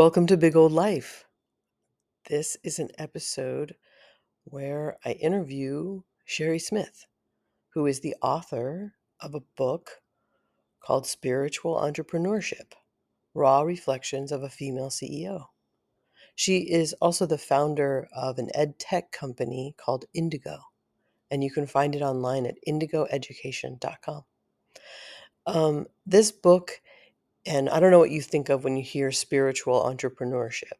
Welcome to Big Old Life. This is an episode where I interview Sheri Smith, who is the author of a book called Spiritual Entrepreneurship Raw Reflections of a Female CEO. She is also the founder of an ed tech company called Indigo, and you can find it online at indigoeducation.com. Um, this book, and I don't know what you think of when you hear spiritual entrepreneurship.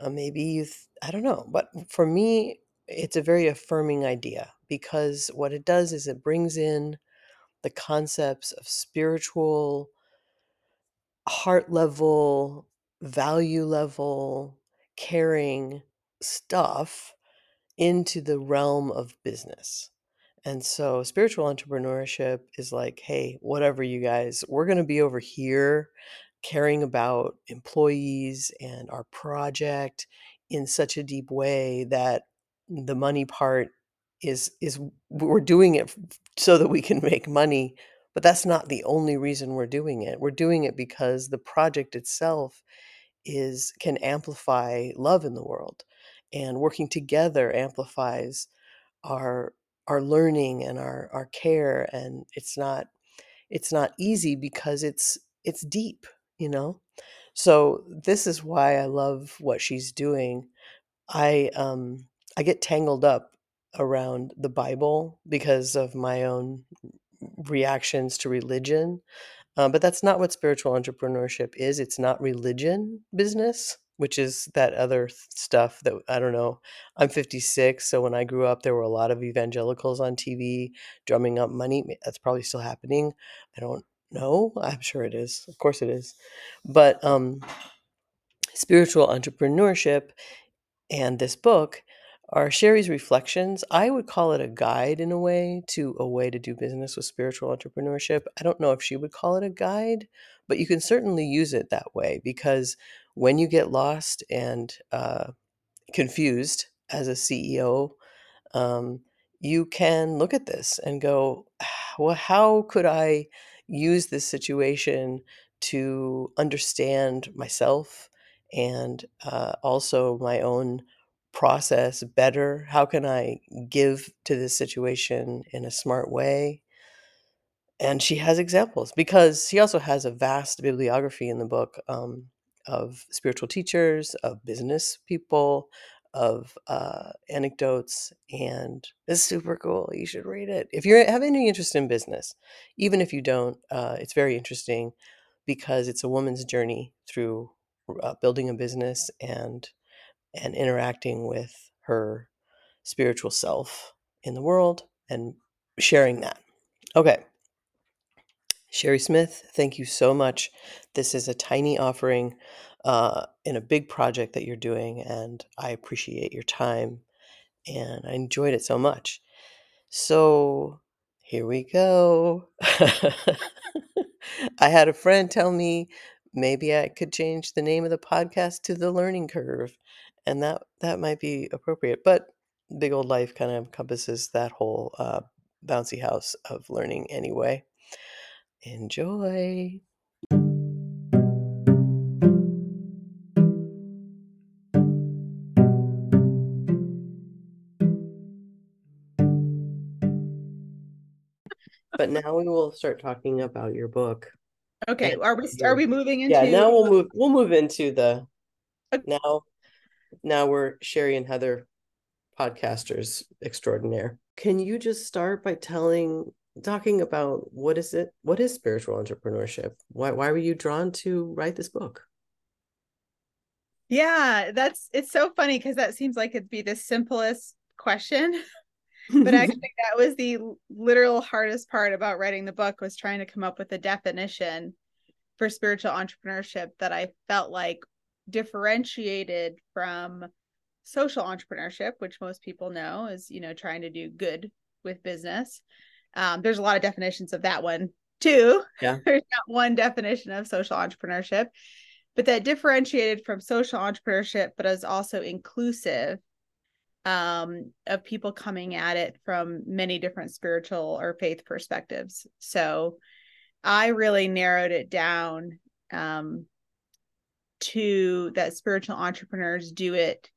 Uh, maybe you, th- I don't know, but for me, it's a very affirming idea because what it does is it brings in the concepts of spiritual, heart level, value level, caring stuff into the realm of business. And so spiritual entrepreneurship is like, hey, whatever you guys, we're going to be over here caring about employees and our project in such a deep way that the money part is is we're doing it so that we can make money, but that's not the only reason we're doing it. We're doing it because the project itself is can amplify love in the world and working together amplifies our our learning and our our care and it's not it's not easy because it's it's deep you know? So this is why i love what she's doing. I um i get tangled up around the bible because of my own reactions to religion um, but that's not what spiritual entrepreneurship is. It's not religion business which is that other stuff that I don't know. I'm 56, so when I grew up, there were a lot of evangelicals on TV drumming up money. That's probably still happening. I don't know. I'm sure it is. Of course it is. But um, spiritual entrepreneurship and this book are Sheri's reflections. I would call it a guide in a way to a way to do business with spiritual entrepreneurship. I don't know if she would call it a guide, but you can certainly use it that way because when you get lost and uh, confused as a CEO, um, you can look at this and go, "Ah, well, how could I use this situation to understand myself and uh, also my own process better? How can I give to this situation in a smart way? And she has examples because she also has a vast bibliography in the book um, of spiritual teachers, of business people, of uh, anecdotes, and it's super cool. You should read it if you have any interest in business. Even if you don't, uh, it's very interesting because it's a woman's journey through uh, building a business and and interacting with her spiritual self in the world and sharing that. Okay. Sheri Smith, thank you so much. This is a tiny offering uh, in a big project that you're doing, and I appreciate your time and I enjoyed it so much. So here we go. I had a friend tell me maybe I could change the name of the podcast to The Learning Curve, and that that might be appropriate. But Big Old Life kind of encompasses that whole uh, bouncy house of learning anyway. Enjoy. But now we will start talking about your book. Okay, And are we are we moving into Yeah, now we'll move we'll move into the Okay. now now we're Sheri and Heather podcasters extraordinaire. Can you just start by telling talking about what is it what is spiritual entrepreneurship? Why why were you drawn to write this book? Yeah, that's it's so funny because that seems like it'd be the simplest question, but actually that was the literal hardest part about writing the book was trying to come up with a definition for spiritual entrepreneurship that I felt like differentiated from social entrepreneurship, which most people know is, you know, trying to do good with business. Um, there's a lot of definitions of that one too. Yeah. There's not one definition of social entrepreneurship, but that differentiated from social entrepreneurship, but is also inclusive um, of people coming at it from many different spiritual or faith perspectives. So I really narrowed it down um, to that spiritual entrepreneurs do it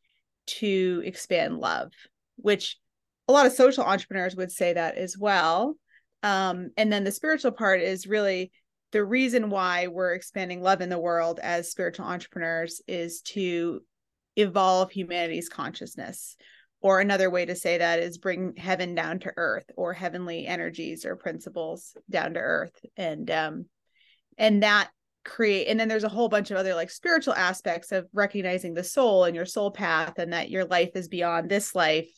to expand love, which a lot of social entrepreneurs would say that as well. Um, and then the spiritual part is really the reason why we're expanding love in the world as spiritual entrepreneurs is to evolve humanity's consciousness. Or another way to say that is bring heaven down to earth or heavenly energies or principles down to earth. And um and that create and then there's a whole bunch of other like spiritual aspects of recognizing the soul and your soul path and that your life is beyond this life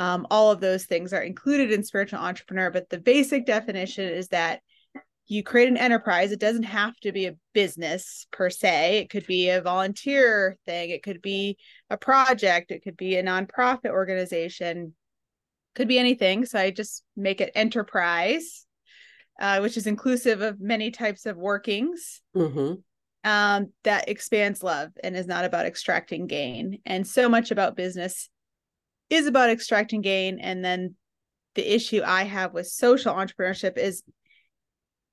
um, all of those things are included in spiritual entrepreneur but the basic definition is that you create an enterprise. It doesn't have to be a business per se. It could be a volunteer thing. It could be a project. It could be a nonprofit organization. Could be anything. So i just make it enterprise uh, which is inclusive of many types of workings Mm-hmm. um, that expands love and is not about extracting gain. And so much about business is about extracting gain. And then the issue I have with social entrepreneurship is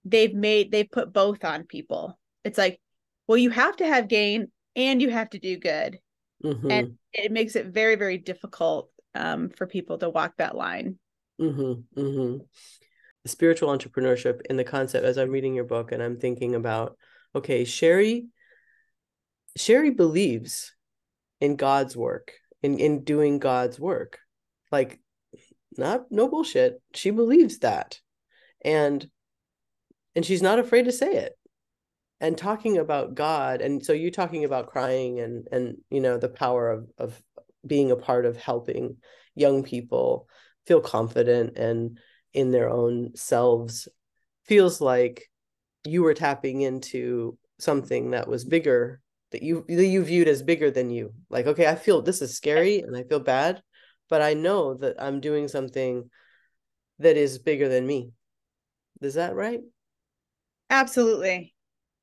they've made, they've put both on people. It's like, well, you have to have gain and you have to do good. Mm-hmm. And it makes it very, very difficult um, for people to walk that line. Mm-hmm. Mm-hmm. Spiritual entrepreneurship in the concept as I'm reading your book and I'm thinking about, okay, Sheri, Sheri believes in God's work, in in doing God's work. Like not no bullshit. She believes that. And and she's not afraid to say it. And talking about God, and so you talking about crying and and you know the power of of being a part of helping young people feel confident and in their own selves feels like you were tapping into something that was bigger that you that you viewed as bigger than you like okay i feel this is scary and i feel bad but i know that i'm doing something that is bigger than me is that right Absolutely.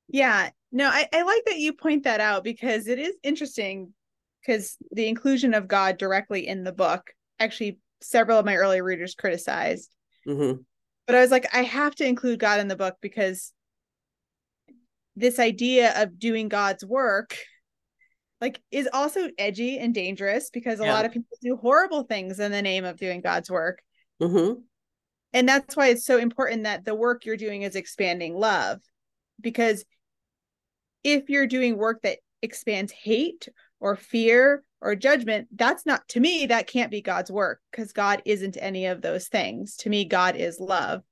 Yeah. No, I, I like that you point that out because it is interesting because the inclusion of God directly in the book, actually, several of my early readers criticized. mm-hmm. But I was like, I have to include God in the book because this idea of doing God's work like is also edgy and dangerous because a Yeah. lot of people do horrible things in the name of doing God's work. Mm-hmm. and that's why it's so important that the work you're doing is expanding love because if you're doing work that expands hate or fear or judgment that's not to me that can't be god's work because god isn't any of those things to me god is love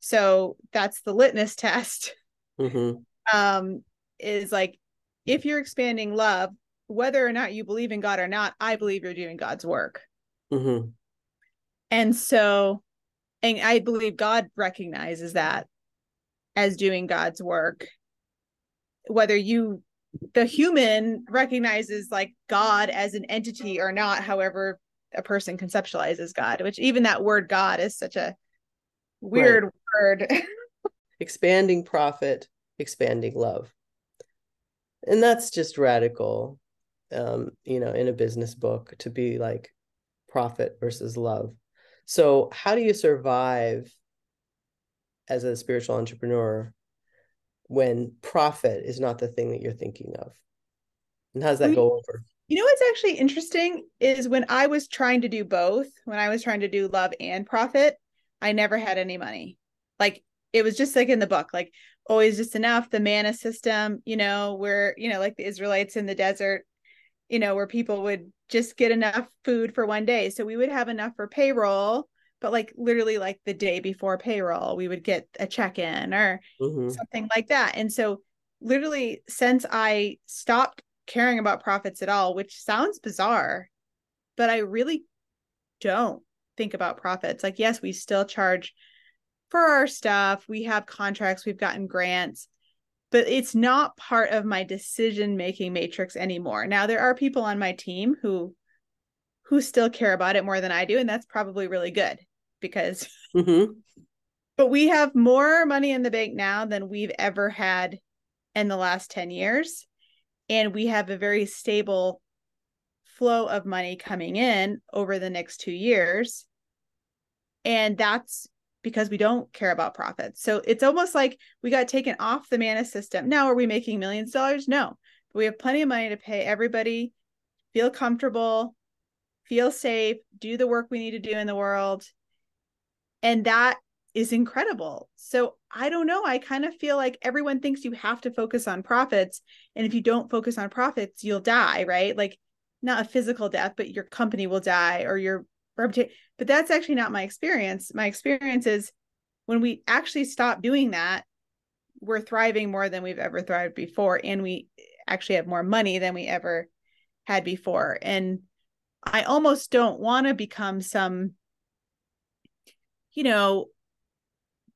so that's the litmus test Mm-hmm. Um is like if you're expanding love whether or not you believe in god or not i believe you're doing god's work Mm-hmm. And so, and I believe God recognizes that as doing God's work. Whether you, the human, recognizes like God as an entity or not, however a person conceptualizes God, which even that word God is such a weird word. expanding profit expanding love. And that's just radical um you know in a business book to be like profit versus love. So how do you survive as a spiritual entrepreneur when profit is not the thing that you're thinking of? And how does that go over? You know what's actually interesting is when I was trying to do both, when I was trying to do love and profit, I never had any money. Like it was just like in the book, like always just enough. The manna system, you know, where, you know, like the Israelites in the desert, you know, where people would just get enough food for one day. So we would have enough for payroll, but like literally like the day before payroll, we would get a check in or Mhm. something like that. And so, literally, since I stopped caring about profits at all, which sounds bizarre, but I really don't think about profits. Like, yes, we still charge for our stuff, we have contracts, we've gotten grants, but it's not part of my decision making matrix anymore. Now, there are people on my team who who still care about it more than I do and that's probably really good because Mhm. but we have more money in the bank now than we've ever had in the last 10 years and we have a very stable flow of money coming in over the next 2 years and that's because we don't care about profits so it's almost like we got taken off the manna system now are we making millions of dollars no we have plenty of money to pay everybody, feel comfortable, feel safe, do the work we need to do in the world. And that is incredible. So I don't know. I kind of feel like everyone thinks you have to focus on profits. And if you don't focus on profits, you'll die, right? Like not a physical death, but your company will die or your But that's actually not my experience. My experience is when we actually stop doing that, we're thriving more than we've ever thrived before. And we actually have more money than we ever had before. And I almost don't want to become some, you know,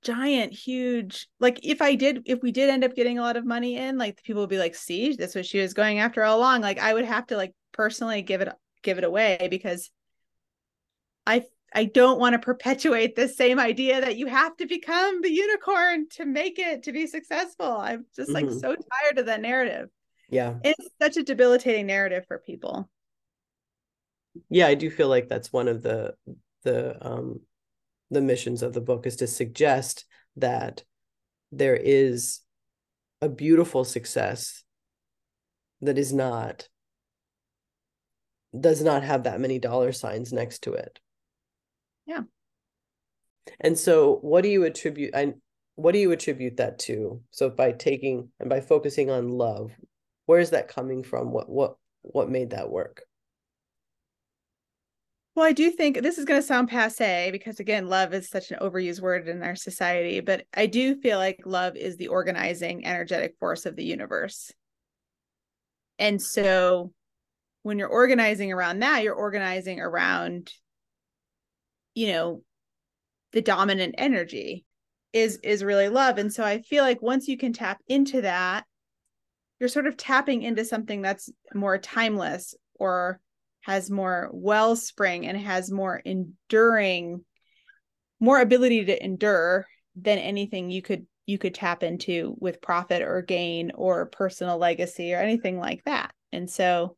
giant, huge, like if I did, if we did end up getting a lot of money in, like people would be like, see, that's what she was going after all along. Like I would have to like personally give it, give it away because I I don't want to perpetuate the same idea that you have to become the unicorn to make it to be successful. I'm just mm-hmm. like so tired of that narrative. Yeah. It's such a debilitating narrative for people. Yeah, I do feel like that's one of the the um the missions of the book is to suggest that there is a beautiful success that is not does not have that many dollar signs next to it yeah. And so what do you attribute I what do you attribute that to? So by taking and by focusing on love, where is that coming from? What what what made that work? Well, I do think this is going to sound passe because, again, love is such an overused word in our society, but I do feel like love is the organizing, energetic force of the universe. And so when you're organizing around that, you're organizing around you know the dominant energy is is really love. And so i feel like once you can tap into that you're sort of tapping into something that's more timeless or has more wellspring and has more enduring more ability to endure than anything you could you could tap into with profit or gain or personal legacy or anything like that. And so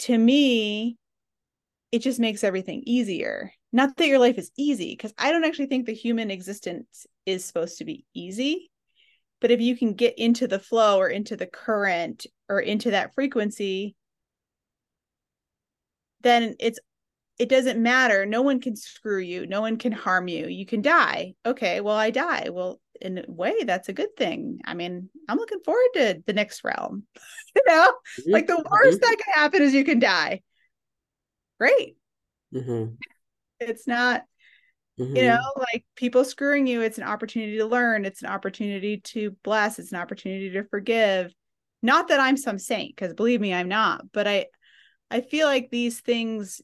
to me it just makes everything easier. Not that your life is easy, because I don't actually think the human existence is supposed to be easy. But if you can get into the flow or into the current or into that frequency, then it's it doesn't matter. No one can screw you. No one can harm you. You can die. Okay, well, I die. Well, in a way, that's a good thing. I mean, I'm looking forward to the next realm. you know, like the worst that can happen is you can die great. Mm-hmm. It's not, mm-hmm. you know, like people screwing you. It's an opportunity to learn. It's an opportunity to bless. It's an opportunity to forgive. Not that I'm some saint, because believe me, I'm not. But I, I feel like these things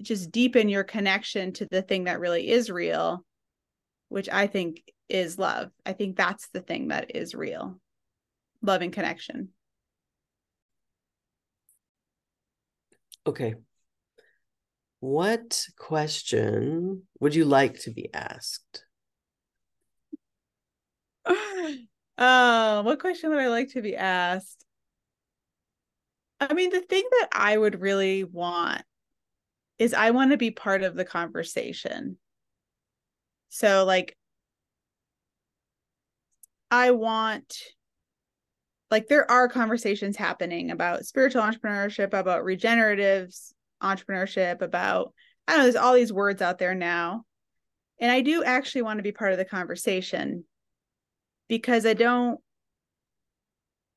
just deepen your connection to the thing that really is real, which I think is love. I think that's the thing that is real, love and connection. Okay. What question would you like to be asked? Uh, what question would I like to be asked? I mean, the thing that I would really want is I want to be part of the conversation. So, like, I want, like, there are conversations happening about spiritual entrepreneurship, about regeneratives, entrepreneurship, about, I don't know, there's all these words out there now. And I do actually want to be part of the conversation because I don't,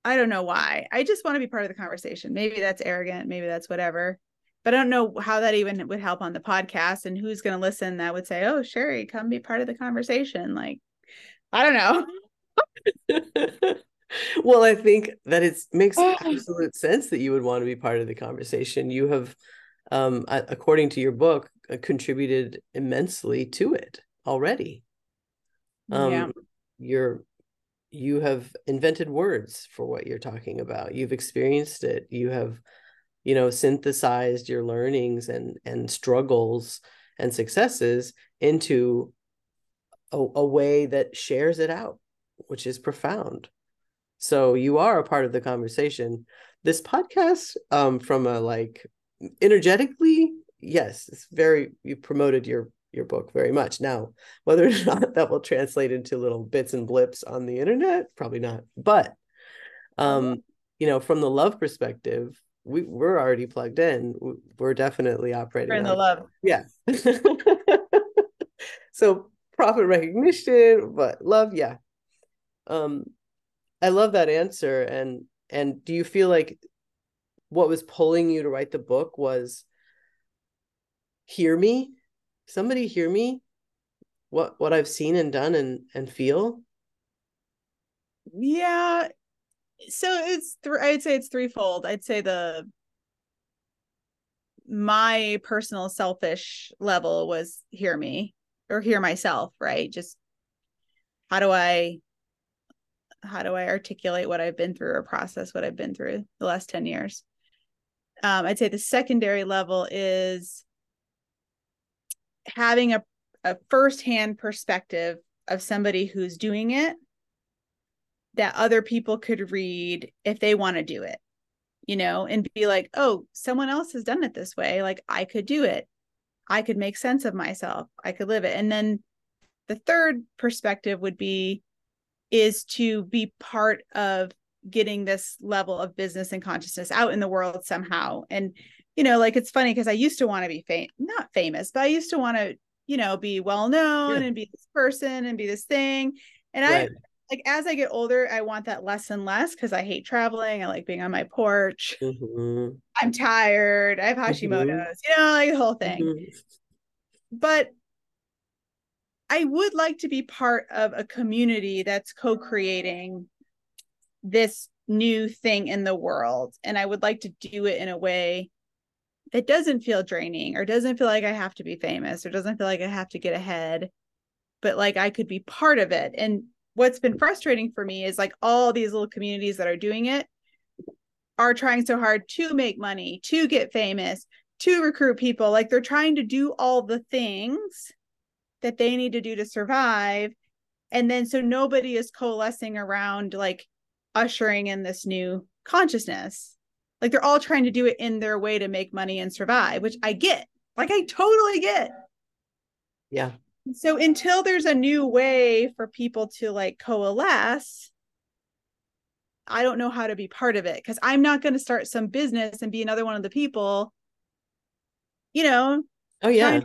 I don't know why. I just want to be part of the conversation. Maybe that's arrogant, maybe that's whatever. But I don't know how that even would help on the podcast and who's going to listen that would say, "Oh, Sheri, come be part of the conversation." Like, I don't know. well, I think that it makes absolute sense that you would want to be part of the conversation. You have um, according to your book, uh, contributed immensely to it already. Um, yeah. You're you have invented words for what you're talking about. You've experienced it. You have, you know, synthesized your learnings and and struggles and successes into a, a way that shares it out, which is profound. So you are a part of the conversation. This podcast, um, from a like energetically, yes, it's very you promoted your your book very much. Now, whether or not that will translate into little bits and blips on the internet, probably not. But um you know, from the love perspective, we we're already plugged in. We're definitely operating we're in the love. Yeah. so profit recognition, but love, yeah. Um, I love that answer. And and do you feel like what was pulling you to write the book was hear me? Somebody hear me? What what I've seen and done and and feel? Yeah. So it's I'd say it's threefold. I'd say the my personal selfish level was hear me or hear myself, right? Just how do I how do I articulate what I've been through or process what I've been through the last 10 years? Um, I'd say the secondary level is having a, a firsthand perspective of somebody who's doing it that other people could read if they want to do it, you know, and be like, oh, someone else has done it this way. Like I could do it. I could make sense of myself. I could live it. And then the third perspective would be is to be part of getting this level of business and consciousness out in the world somehow. And, you know, like it's funny because I used to want to be fam- not famous, but I used to want to, you know, be well known yeah. and be this person and be this thing. And right. I like as I get older, I want that less and less because I hate traveling. I like being on my porch. Mm-hmm. I'm tired. I have mm-hmm. Hashimoto's, mm-hmm. you know, like the whole thing. Mm-hmm. But I would like to be part of a community that's co-creating this new thing in the world. And I would like to do it in a way that doesn't feel draining or doesn't feel like I have to be famous or doesn't feel like I have to get ahead, but like I could be part of it. And what's been frustrating for me is like all these little communities that are doing it are trying so hard to make money, to get famous, to recruit people. Like they're trying to do all the things that they need to do to survive and then so nobody is coalescing around like ushering in this new consciousness. Like they're all trying to do it in their way to make money and survive which i get. Like i totally get. Yeah. So until there's a new way for people to like coalesce i don't know how to be part of it because i'm not going to start some business and be another one of the people you know? Oh yeah.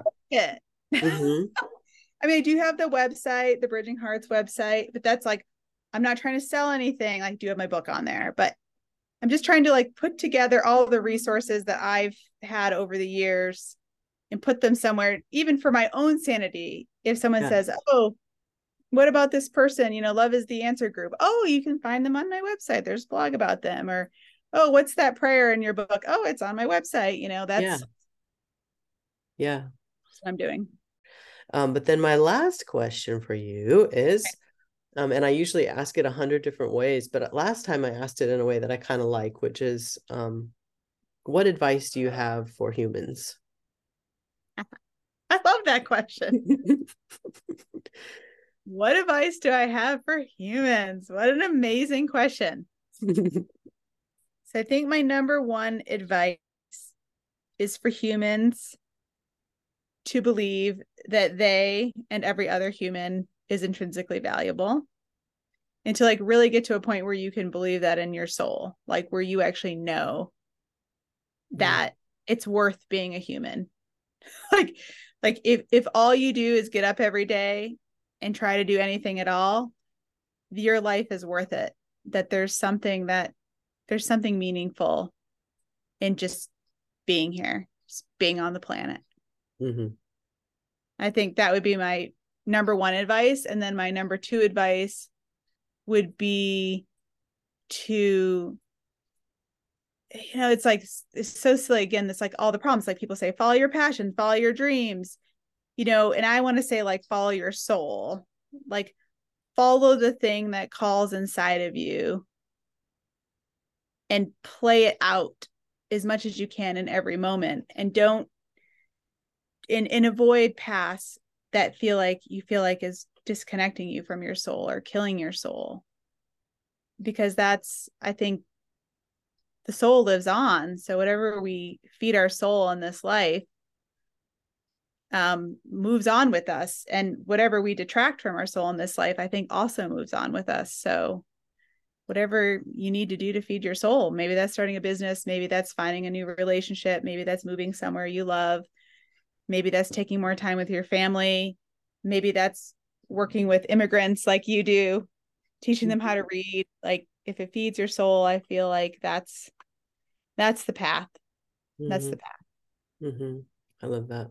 Mm-hmm. I mean, I do have the website, the Bridging Hearts website, but that's like, I'm not trying to sell anything. I do have my book on there, but I'm just trying to like put together all the resources that I've had over the years and put them somewhere, even for my own sanity. If someone yeah. says, Oh, what about this person? You know, Love is the Answer group. Oh, you can find them on my website. There's a blog about them. Or, oh, what's that prayer in your book? Oh, it's on my website. You know, that's yeah. yeah. That's what I'm doing. Um, but then my last question for you is, um, and I usually ask it a hundred different ways, but last time I asked it in a way that I kind of like, which is, um, what advice do you have for humans? I love that question. what advice do I have for humans? What an amazing question. so I think my number one advice is for humans to believe that they and every other human is intrinsically valuable and to like really get to a point where you can believe that in your soul like where you actually know that mm. it's worth being a human like like if if all you do is get up every day and try to do anything at all your life is worth it that there's something that there's something meaningful in just being here just being on the planet Mm-hmm. I think that would be my number one advice. And then my number two advice would be to, you know, it's like, it's so silly. Again, it's like all the problems. Like people say, follow your passion, follow your dreams, you know, and I want to say, like, follow your soul, like, follow the thing that calls inside of you and play it out as much as you can in every moment and don't and and avoid paths that feel like you feel like is disconnecting you from your soul or killing your soul. Because that's i think the soul lives on. So whatever we feed our soul in this life um moves on with us. And whatever we detract from our soul in this life i think also moves on with us. So whatever you need to do to feed your soul. Maybe that's starting a business, maybe that's finding a new relationship, maybe that's moving somewhere you love, maybe that's taking more time with your family, maybe that's working with immigrants like you do, teaching them how to Mm-hmm. read. Like if it feeds your soul, I feel like that's that's the path. That's the Mhm. path. Mhm. I love that.